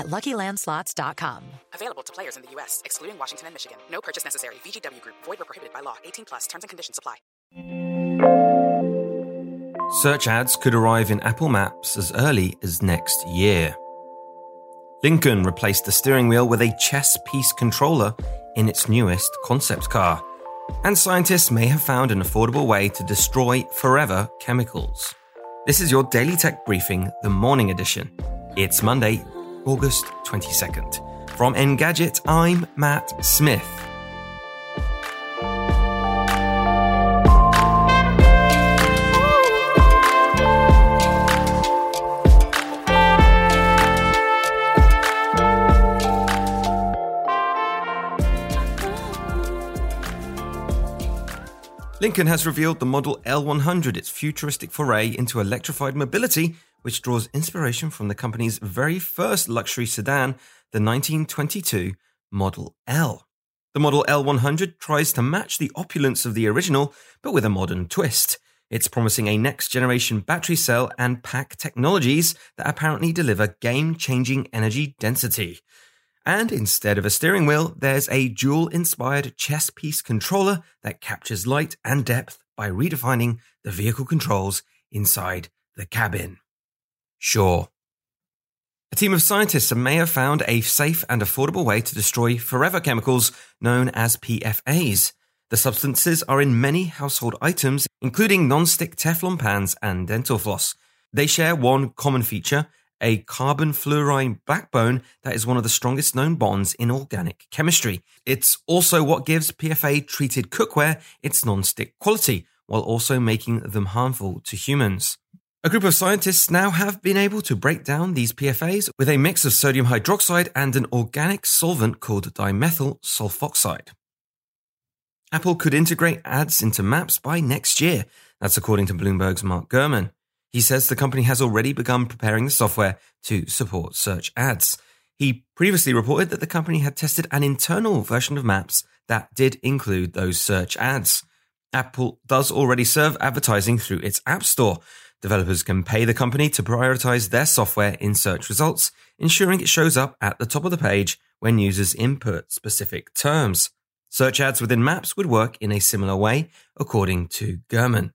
at LuckyLandSlots.com. Available to players in the U.S., excluding Washington and Michigan. No purchase necessary. VGW Group. Void where prohibited by law. 18 plus. Terms and conditions apply. Search ads could arrive in Apple Maps as early as next year. Lincoln replaced the steering wheel with a chess piece controller in its newest concept car. And scientists may have found an affordable way to destroy forever chemicals. This is your Daily Tech Briefing, the morning edition. It's Monday, August 22nd. From Engadget, I'm Matt Smith. Lincoln has revealed the Model L100, its futuristic foray into electrified mobility, which draws inspiration from the company's very first luxury sedan, the 1922 Model L. The Model L100 tries to match the opulence of the original, but with a modern twist. It's promising a next generation battery cell and pack technologies that apparently deliver game changing energy density. And instead of a steering wheel, there's a dual inspired chess piece controller that captures light and depth by redefining the vehicle controls inside the cabin. Sure. A team of scientists may have found a safe and affordable way to destroy forever chemicals known as PFAs. The substances are in many household items, including non-stick Teflon pans and dental floss. They share one common feature, a carbon fluorine backbone that is one of the strongest known bonds in organic chemistry. It's also what gives PFA treated cookware its non-stick quality, while also making them harmful to humans. A group of scientists now have been able to break down these PFAs with a mix of sodium hydroxide and an organic solvent called dimethyl sulfoxide. Apple could integrate ads into maps by next year. That's according to Bloomberg's Mark Gurman. He says the company has already begun preparing the software to support search ads. He previously reported that the company had tested an internal version of Maps that did include those search ads. Apple does already serve advertising through its App Store. Developers can pay the company to prioritize their software in search results, ensuring it shows up at the top of the page when users input specific terms. Search ads within Maps would work in a similar way, according to Gurman.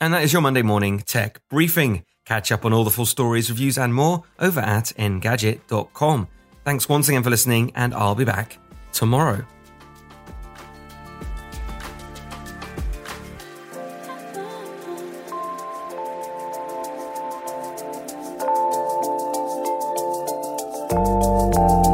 And that is your Monday morning tech briefing. Catch up on all the full stories, reviews, and more over at engadget.com. Thanks once again for listening, and I'll be back tomorrow. Thank you,